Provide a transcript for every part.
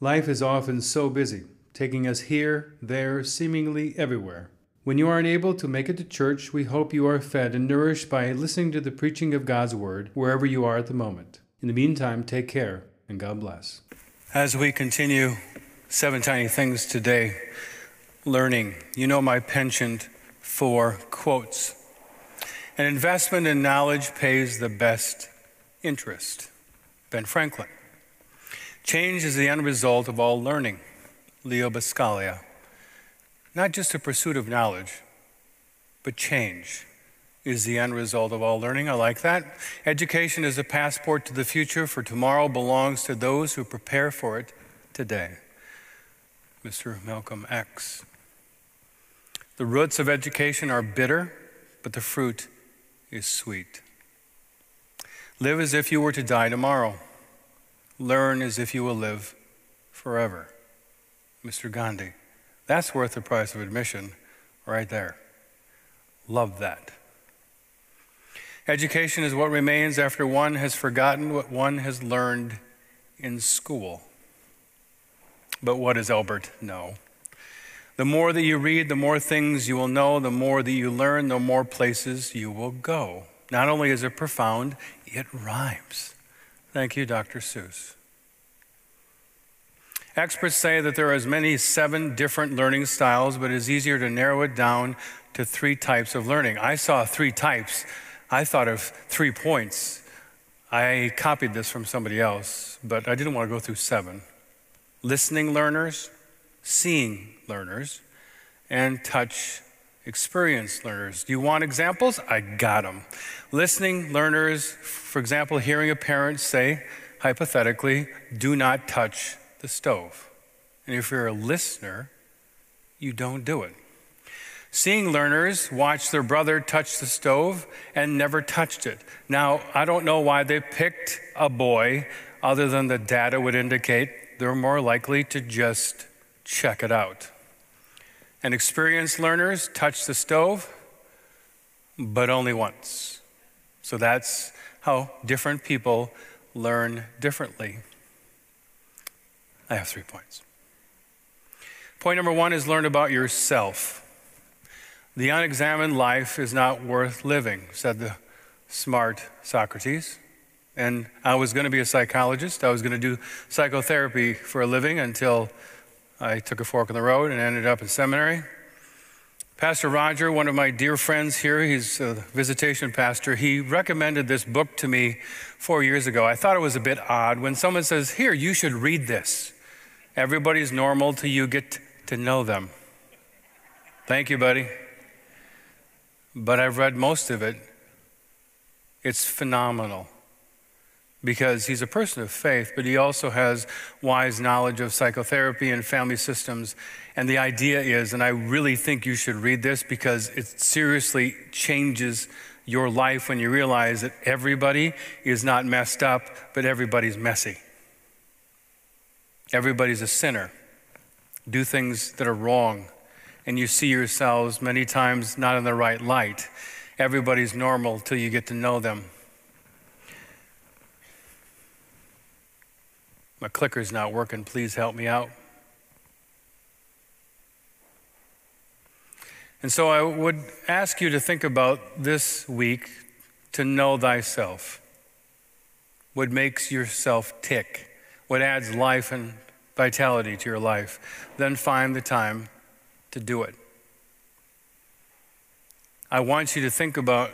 Life is often so busy, taking us here, there, seemingly everywhere. When you are unable to make it to church, we hope you are fed and nourished by listening to the preaching of God's Word wherever you are at the moment. In the meantime, take care and God bless. As we continue Seven Tiny Things today, learning, you know my penchant for quotes. An investment in knowledge pays the best interest. Ben Franklin. Change is the end result of all learning. Leo Buscaglia. Not just a pursuit of knowledge, but change is the end result of all learning. I like that. Education is a passport to the future, for tomorrow belongs to those who prepare for it today. Mr. Malcolm X. The roots of education are bitter, but the fruit is sweet. Live as if you were to die tomorrow. Learn as if you will live forever. Mr. Gandhi. That's worth the price of admission right there. Love that. Education is what remains after one has forgotten what one has learned in school. But what does Albert know? The more that you read, the more things you will know, the more that you learn, the more places you will go. Not only is it profound, it rhymes. Thank you, Dr. Seuss. Experts say that there are as many seven different learning styles, but it is easier to narrow it down to three types of learning. I saw three types. I thought of three points. I copied this from somebody else, but I didn't want to go through seven. Listening learners, seeing learners, and touch experienced learners. Do you want examples? I got them. Listening learners, for example, hearing a parent say, hypothetically, do not touch the stove. And if you're a listener, you don't do it. Seeing learners watch their brother touch the stove and never touched it. Now, I don't know why they picked a boy, other than the data would indicate they're more likely to just check it out. And experienced learners touch the stove, but only once. So that's how different people learn differently. I have three points. Point number one is learn about yourself. The unexamined life is not worth living, said the smart Socrates. And I was going to be a psychologist. I was going to do psychotherapy for a living until I took a fork in the road and ended up in seminary. Pastor Roger, one of my dear friends here, he's a visitation pastor, he recommended this book to me four years ago. I thought it was a bit odd when someone says, Here, you should read this. Everybody's normal till you get to know them. Thank you, buddy. But I've read most of it. It's phenomenal because he's a person of faith, but he also has wise knowledge of psychotherapy and family systems. And the idea is, and I really think you should read this because it seriously changes your life when you realize that everybody is not messed up, but everybody's messy. Everybody's a sinner, do things that are wrong, and you see yourselves many times not in the right light. Everybody's normal till you get to know them. My clicker's not working. Please help me out. And so I would ask you to think about this week to know thyself. What makes yourself tick? What adds life and vitality to your life? Then find the time to do it. I want you to think about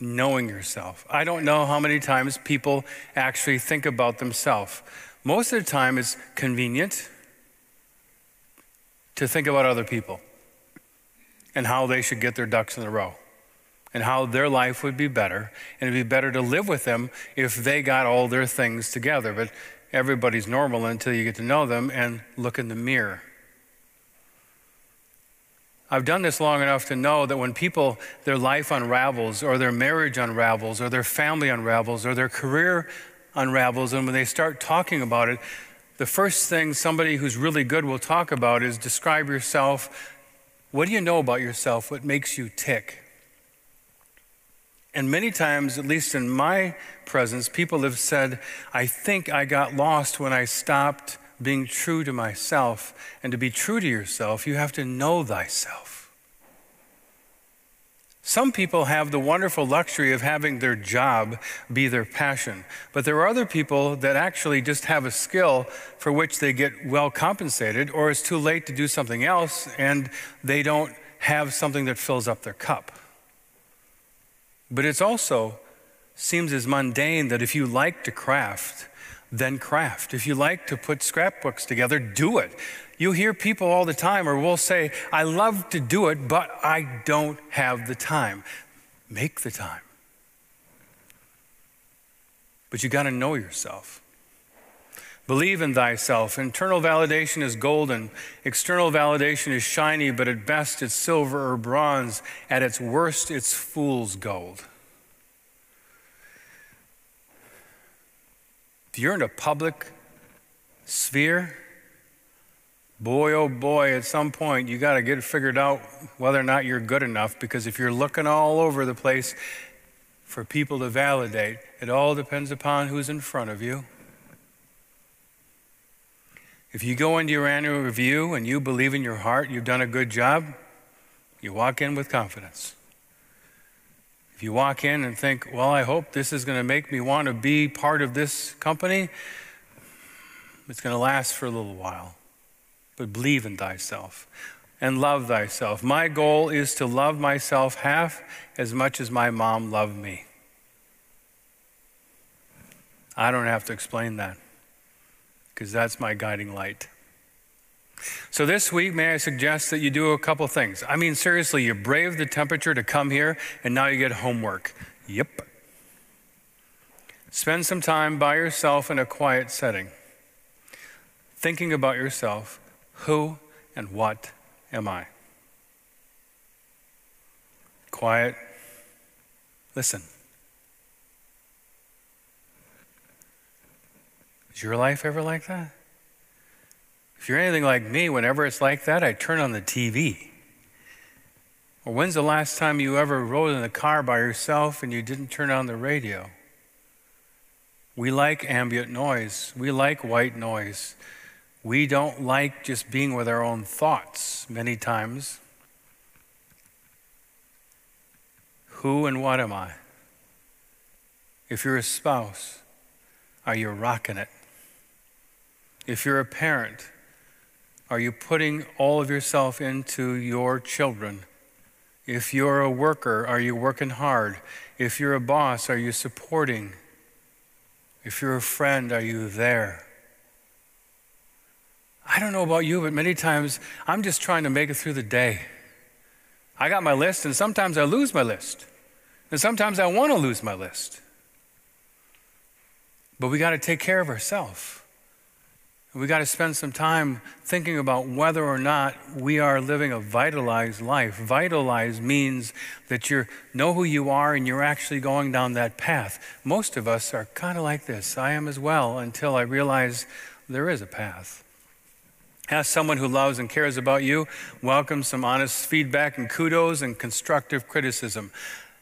knowing yourself. I don't know how many times people actually think about themselves. Most of the time, it's convenient to think about other people and how they should get their ducks in a row and how their life would be better. And it'd be better to live with them if they got all their things together. But everybody's normal until you get to know them and look in the mirror. I've done this long enough to know that when people, their life unravels, or their marriage unravels, or their family unravels, or their career unravels. And when they start talking about it, the first thing somebody who's really good will talk about is describe yourself. What do you know about yourself? What makes you tick? And many times, at least in my presence, people have said, I think I got lost when I stopped being true to myself. And to be true to yourself, you have to know thyself. Some people have the wonderful luxury of having their job be their passion, but there are other people that actually just have a skill for which they get well compensated, or it's too late to do something else and they don't have something that fills up their cup. But it also seems as mundane that if you like to craft, then craft. If you like to put scrapbooks together, do it. You hear people all the time, or will say, I love to do it, but I don't have the time. Make the time. But you got to know yourself. Believe in thyself. Internal validation is golden. External validation is shiny, but at best it's silver or bronze. At its worst, it's fool's gold. If you're in a public sphere, boy, oh boy, at some point you got to get it figured out whether or not you're good enough because if you're looking all over the place for people to validate, it all depends upon who's in front of you. If you go into your annual review and you believe in your heart you've done a good job, you walk in with confidence. If you walk in and think, well, I hope this is going to make me want to be part of this company, it's going to last for a little while. But believe in thyself and love thyself. My goal is to love myself half as much as my mom loved me. I don't have to explain that because that's my guiding light. So this week, may I suggest that you do a couple things? I mean, seriously, you brave the temperature to come here, and now you get homework. Yep. Spend some time by yourself in a quiet setting, thinking about yourself who and what am I? Quiet. Listen. Is your life ever like that? If you're anything like me, whenever it's like that, I turn on the TV. Or when's the last time you ever rode in the car by yourself and you didn't turn on the radio? We like ambient noise. We like white noise. We don't like just being with our own thoughts many times. Who and what am I? If you're a spouse, are you rocking it? If you're a parent, are you putting all of yourself into your children? If you're a worker, are you working hard? If you're a boss, are you supporting? If you're a friend, are you there? I don't know about you, but many times I'm just trying to make it through the day. I got my list, and sometimes I lose my list. And sometimes I want to lose my list. But we got to take care of ourselves. We got to spend some time thinking about whether or not we are living a vitalized life. Vitalized means that you know who you are and you're actually going down that path. Most of us are kind of like this. I am as well until I realize there is a path. Ask someone who loves and cares about you. Welcome some honest feedback and kudos and constructive criticism.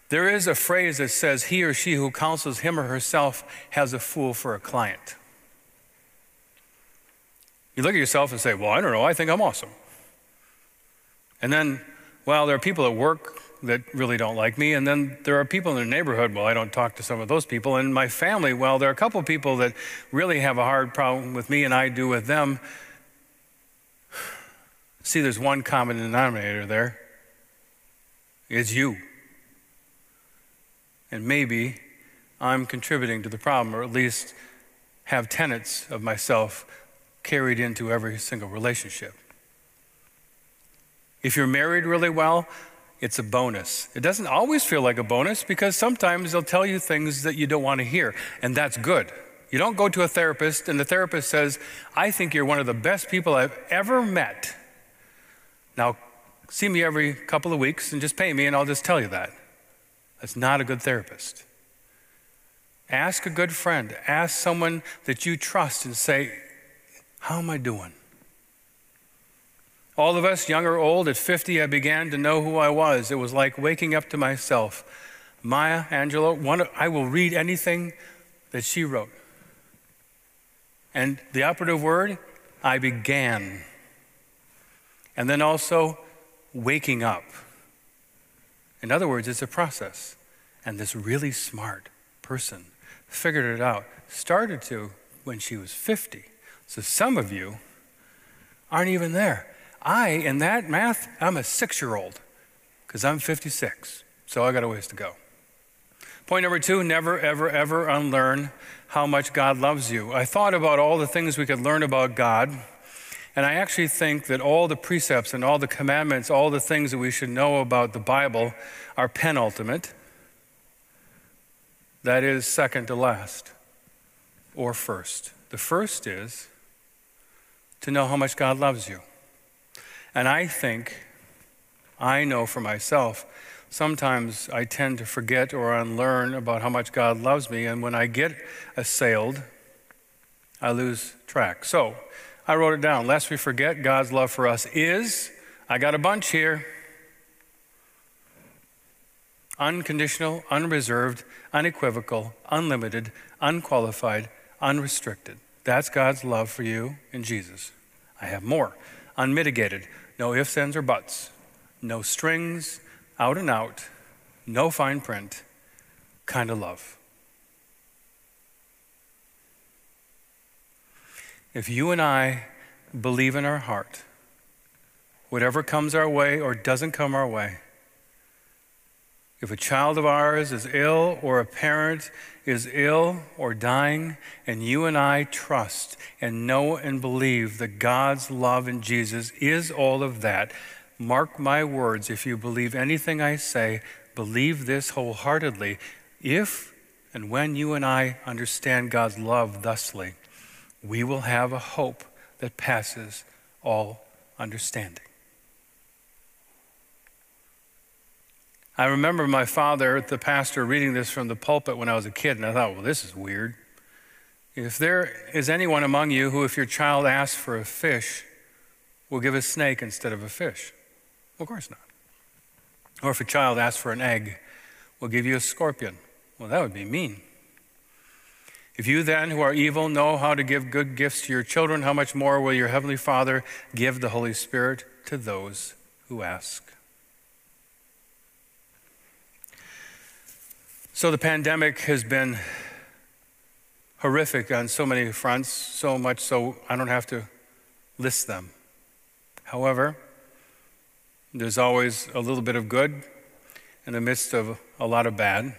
There is a phrase that says, He or she who counsels him or herself has a fool for a client. You look at yourself and say, Well, I don't know, I think I'm awesome. And then, well, there are people at work that really don't like me. And then there are people in the neighborhood, well, I don't talk to some of those people. And my family, well, there are a couple people that really have a hard problem with me and I do with them. See, there's one common denominator there it's you. And maybe I'm contributing to the problem, or at least have tenets of myself carried into every single relationship. If you're married really well, it's a bonus. It doesn't always feel like a bonus because sometimes they'll tell you things that you don't want to hear, and that's good. You don't go to a therapist and the therapist says, I think you're one of the best people I've ever met. Now, see me every couple of weeks and just pay me, and I'll just tell you that. That's not a good therapist. Ask a good friend, ask someone that you trust, and say, how am I doing? All of us, young or old, at 50, I began to know who I was. It was like waking up to myself. Maya Angelou, one, I will read anything that she wrote. And the operative word I began. And then also waking up. In other words, it's a process. And this really smart person figured it out, started to when she was 50. So some of you aren't even there. I, in that math, I'm a six year old because I'm 56. So I got a ways to go. Point number two never, ever, ever unlearn how much God loves you. I thought about all the things we could learn about God, and I actually think that all the precepts and all the commandments, all the things that we should know about the Bible are penultimate. That is second to last or first. The first is to know how much God loves you. And I think, I know for myself, sometimes I tend to forget or unlearn about how much God loves me. And when I get assailed, I lose track. So I wrote it down. Lest we forget, God's love for us is, I got a bunch here unconditional, unreserved, unequivocal, unlimited, unqualified, unrestricted. That's God's love for you in Jesus. I have more. Unmitigated, no ifs, ands, or buts, no strings, out and out, no fine print kind of love. If you and I believe in our heart, whatever comes our way or doesn't come our way, if a child of ours is ill or a parent is ill or dying, and you and I trust and know and believe that God's love in Jesus is all of that, Mark my words, if you believe anything I say, believe this wholeheartedly. If and when you and I understand God's love thusly, we will have a hope that passes all understanding. I remember my father, the pastor, reading this from the pulpit when I was a kid, and I thought, well, this is weird. If there is anyone among you who, if your child asks for a fish, will give a snake instead of a fish, well, of course not. Or if a child asks for an egg, will give you a scorpion. Well, that would be mean. If you then, who are evil, know how to give good gifts to your children, how much more will your Heavenly Father give the Holy Spirit to those who ask? So the pandemic has been horrific on so many fronts, so much so I don't have to list them. However, there's always a little bit of good in the midst of a lot of bad.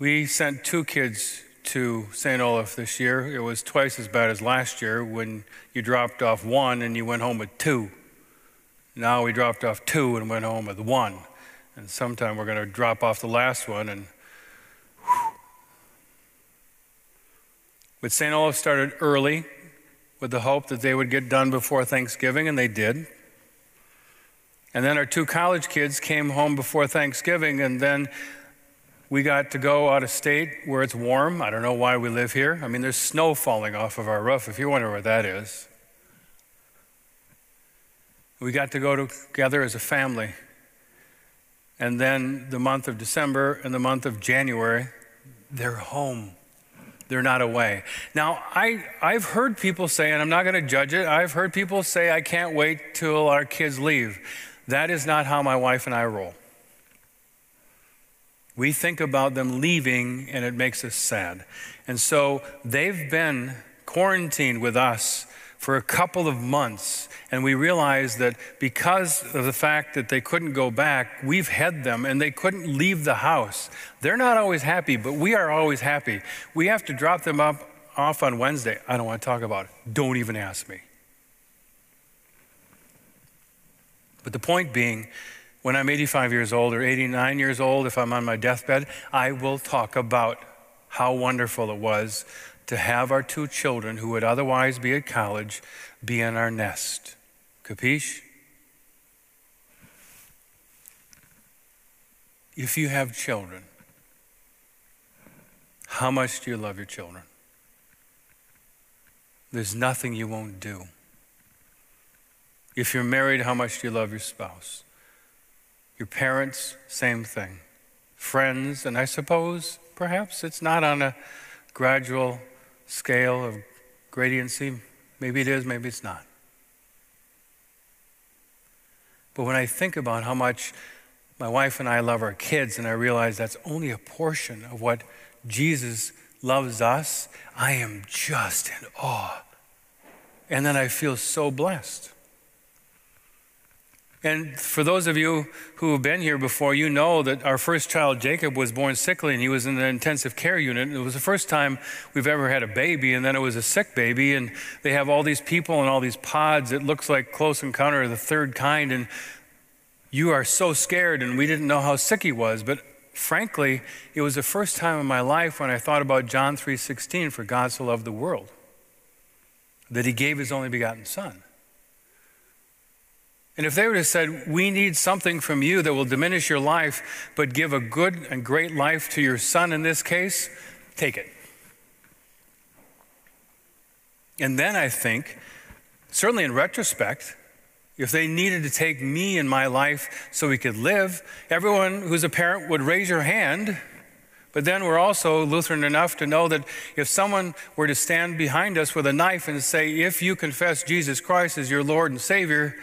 We sent two kids to St. Olaf this year. It was twice as bad as last year when you dropped off one and you went home with two. Now we dropped off two and went home with one. And sometime we're going to drop off the last one and. With St. Olaf started early with the hope that they would get done before Thanksgiving, and they did. And then our two college kids came home before Thanksgiving, and then we got to go out of state where it's warm. I don't know why we live here. I mean, there's snow falling off of our roof, if you wonder what that is. We got to go together as a family. And then the month of December and the month of January, they're home. They're not away. Now, I, I've heard people say, and I'm not going to judge it, I've heard people say, I can't wait till our kids leave. That is not how my wife and I roll. We think about them leaving and it makes us sad. And so they've been quarantined with us for a couple of months. And we realized that because of the fact that they couldn't go back, we've had them and they couldn't leave the house. They're not always happy, but we are always happy. We have to drop them up off on Wednesday. I don't want to talk about it. Don't even ask me. But the point being, when I'm 85 years old or 89 years old, if I'm on my deathbed, I will talk about how wonderful it was to have our two children who would otherwise be at college be in our nest. Capiche? If you have children, how much do you love your children? There's nothing you won't do. If you're married, how much do you love your spouse? Your parents, same thing. Friends, and I suppose perhaps it's not on a gradual scale of gradiency. Maybe it is, maybe it's not. But when I think about how much my wife and I love our kids, and I realize that's only a portion of what Jesus loves us, I am just in awe. And then I feel so blessed. And for those of you who have been here before, you know that our first child, Jacob, was born sickly and he was in the intensive care unit. It was the first time we've ever had a baby, and then it was a sick baby. And they have all these people and all these pods. It looks like close encounter of the third kind. And you are so scared, and we didn't know how sick he was. But frankly, it was the first time in my life when I thought about John 3:16, for God so loved the world, that he gave his only begotten son. And if they would have said, We need something from you that will diminish your life, but give a good and great life to your son in this case, take it. And then I think, certainly in retrospect, if they needed to take me and my life so we could live, everyone who's a parent would raise your hand. But then we're also Lutheran enough to know that if someone were to stand behind us with a knife and say, If you confess Jesus Christ as your Lord and Savior,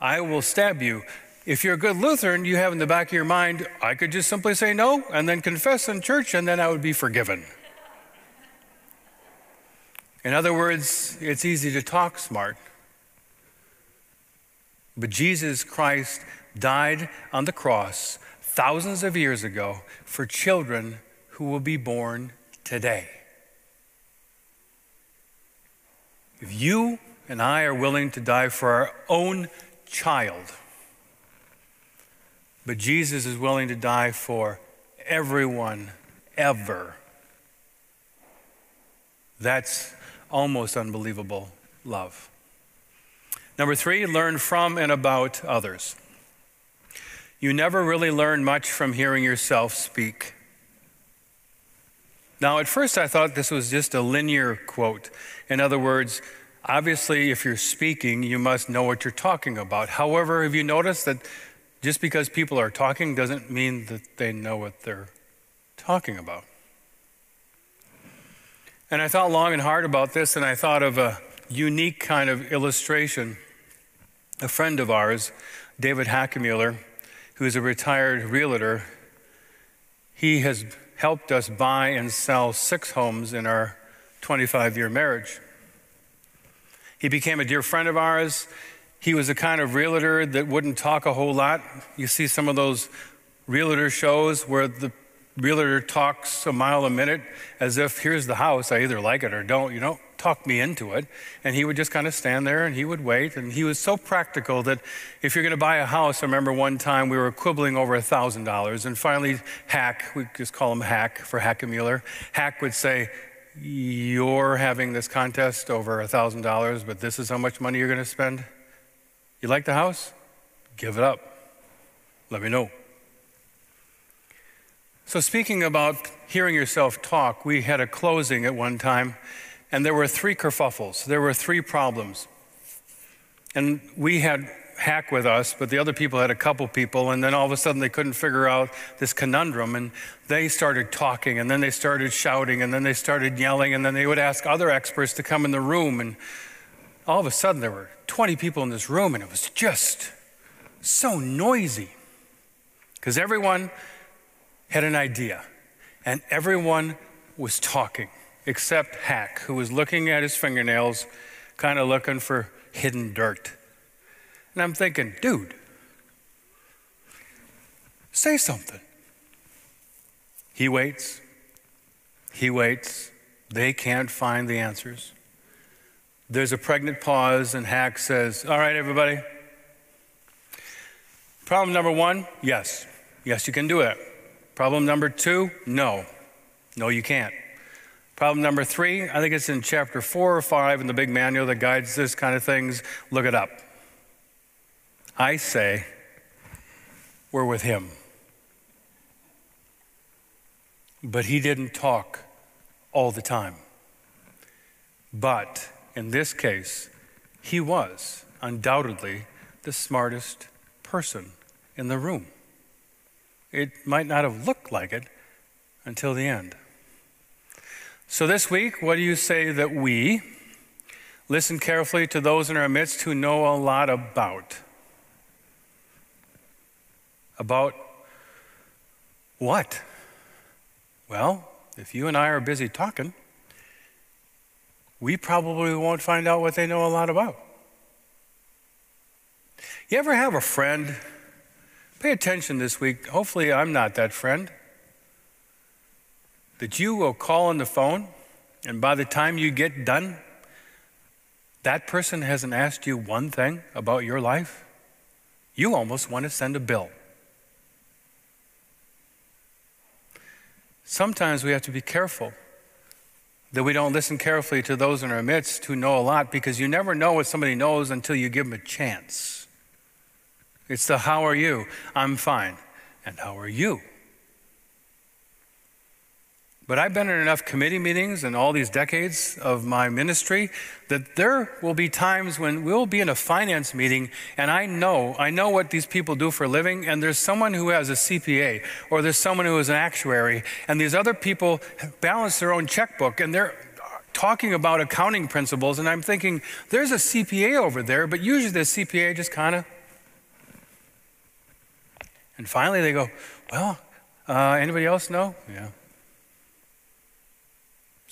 I will stab you. If you're a good Lutheran, you have in the back of your mind, I could just simply say no and then confess in church and then I would be forgiven. In other words, it's easy to talk smart. But Jesus Christ died on the cross thousands of years ago for children who will be born today. If you and I are willing to die for our own child. But Jesus is willing to die for everyone ever. That's almost unbelievable love. Number three, learn from and about others. You never really learn much from hearing yourself speak. Now, at first, I thought this was just a linear quote. In other words, Obviously, if you're speaking, you must know what you're talking about. However, have you noticed that just because people are talking doesn't mean that they know what they're talking about? And I thought long and hard about this, and I thought of a unique kind of illustration. A friend of ours, David Hackemuller, who is a retired realtor, he has helped us buy and sell six homes in our 25 year marriage. He became a dear friend of ours. He was the kind of realtor that wouldn't talk a whole lot. You see some of those realtor shows where the realtor talks a mile a minute as if here's the house, I either like it or don't. You don't talk me into it. And he would just kind of stand there and he would wait. And he was so practical that if you're going to buy a house, I remember one time we were quibbling over $1,000. And finally, Hack, we just call him Hack for Hackemuller, Hack would say, you're having this contest over $1,000, but this is how much money you're going to spend. You like the house? Give it up. Let me know. So, speaking about hearing yourself talk, we had a closing at one time, and there were three kerfuffles. There were three problems. And we had hack with us, but the other people had a couple people, and then all of a sudden they couldn't figure out this conundrum, and they started talking, and then they started shouting, and then they started yelling, and then they would ask other experts to come in the room, and all of a sudden there were 20 people in this room, and it was just so noisy because everyone had an idea, and everyone was talking except Hack, who was looking at his fingernails, kind of looking for hidden dirt. And I'm thinking, dude, say something. He waits. He waits. They can't find the answers. There's a pregnant pause, and Hack says, All right, everybody. Problem number one yes. Yes, you can do it. Problem number two no. No, you can't. Problem number three, I think it's in chapter four or five in the big manual that guides this kind of things. Look it up. I say, we're with him. But he didn't talk all the time. But in this case, he was undoubtedly the smartest person in the room. It might not have looked like it until the end. So, this week, what do you say that we, Listen carefully to those in our midst who know a lot about. About what? Well, if you and I are busy talking, we probably won't find out what they know a lot about. You ever have a friend? Pay attention this week. Hopefully, I'm not that friend. That you will call on the phone, and by the time you get done, that person hasn't asked you one thing about your life. You almost want to send a bill. Sometimes we have to be careful that we don't listen carefully to those in our midst who know a lot because you never know what somebody knows until you give them a chance. It's the how are you? I'm fine. And how are you? But I've been in enough committee meetings in all these decades of my ministry that there will be times when we'll be in a finance meeting and I know, I know what these people do for a living, and there's someone who has a CPA or there's someone who is an actuary, and these other people balance their own checkbook and they're talking about accounting principles, and I'm thinking, there's a CPA over there, but usually the CPA just kind of. And finally they go, Well, uh, anybody else know? Yeah.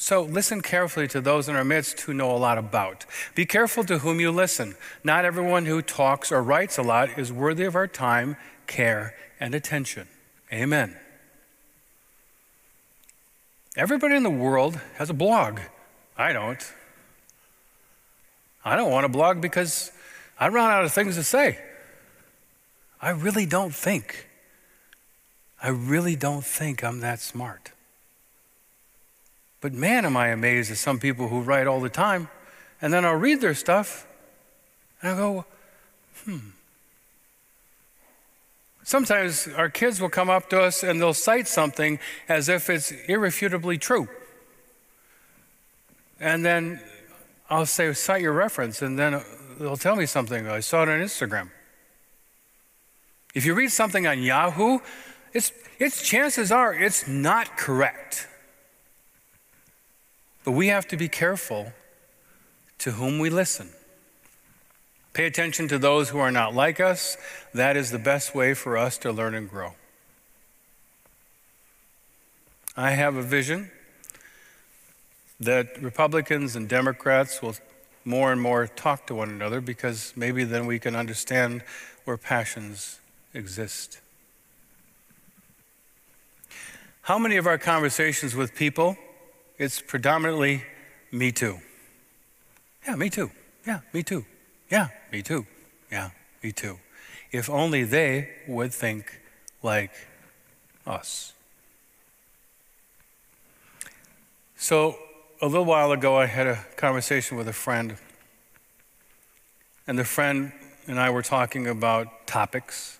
So listen carefully to those in our midst who know a lot about. Be careful to whom you listen. Not everyone who talks or writes a lot is worthy of our time, care, and attention. Amen. Everybody in the world has a blog. I don't. I don't want a blog because I run out of things to say. I really don't think. I really don't think I'm that smart. But man, am I amazed at some people who write all the time, and then I'll read their stuff, and I'll go, hmm. Sometimes our kids will come up to us and they'll cite something as if it's irrefutably true. And then I'll say, cite your reference, and then they'll tell me something. I saw it on Instagram. If you read something on Yahoo, it's, it's chances are it's not correct. But we have to be careful to whom we listen. Pay attention to those who are not like us. That is the best way for us to learn and grow. I have a vision that Republicans and Democrats will more and more talk to one another because maybe then we can understand where passions exist. How many of our conversations with people it's predominantly me too. Yeah, me too. Yeah, me too. Yeah, me too. Yeah, me too. If only they would think like us. So, a little while ago, I had a conversation with a friend, and the friend and I were talking about topics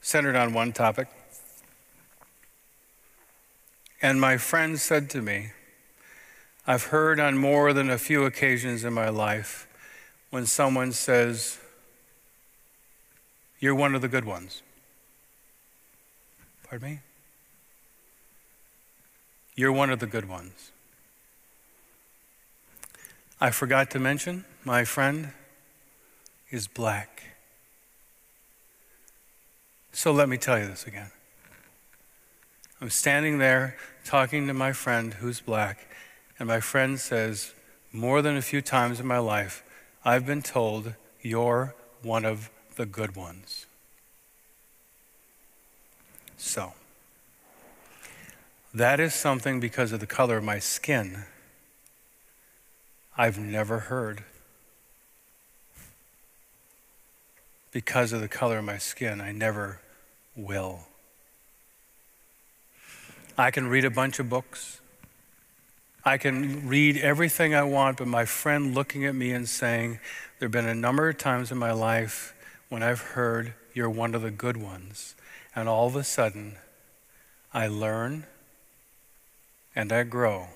centered on one topic. And my friend said to me, I've heard on more than a few occasions in my life when someone says, You're one of the good ones. Pardon me? You're one of the good ones. I forgot to mention, my friend is black. So let me tell you this again. I'm standing there talking to my friend who's black, and my friend says, more than a few times in my life, I've been told you're one of the good ones. So, that is something because of the color of my skin I've never heard. Because of the color of my skin, I never will. I can read a bunch of books. I can read everything I want, but my friend looking at me and saying, There have been a number of times in my life when I've heard you're one of the good ones. And all of a sudden, I learn and I grow.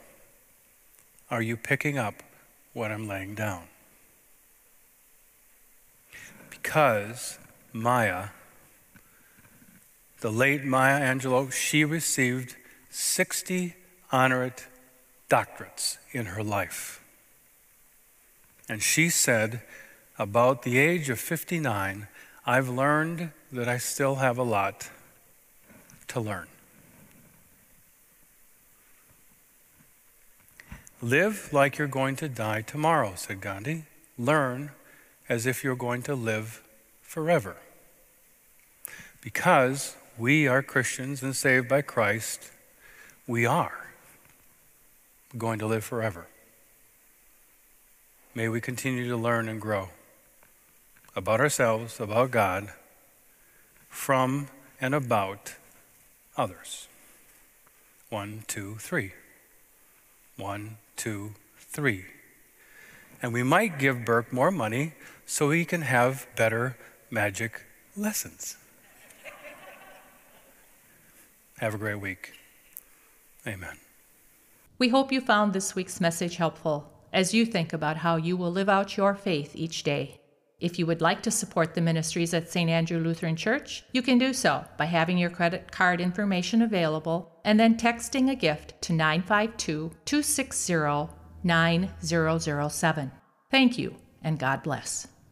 Are you picking up what I'm laying down? Because Maya, the late Maya Angelou, she received 60 honorate doctorates in her life. And she said, About the age of 59, I've learned that I still have a lot to learn. Live like you're going to die tomorrow, said Gandhi. Learn as if you're going to live forever. Because we are Christians and saved by Christ, we are going to live forever. May we continue to learn and grow about ourselves, about God, from and about others. One, two, three. One, two, three. And we might give Burke more money so he can have better magic lessons. have a great week. Amen. We hope you found this week's message helpful as you think about how you will live out your faith each day. If you would like to support the ministries at St. Andrew Lutheran Church, you can do so by having your credit card information available and then texting a gift to 952 260 9007. Thank you, and God bless.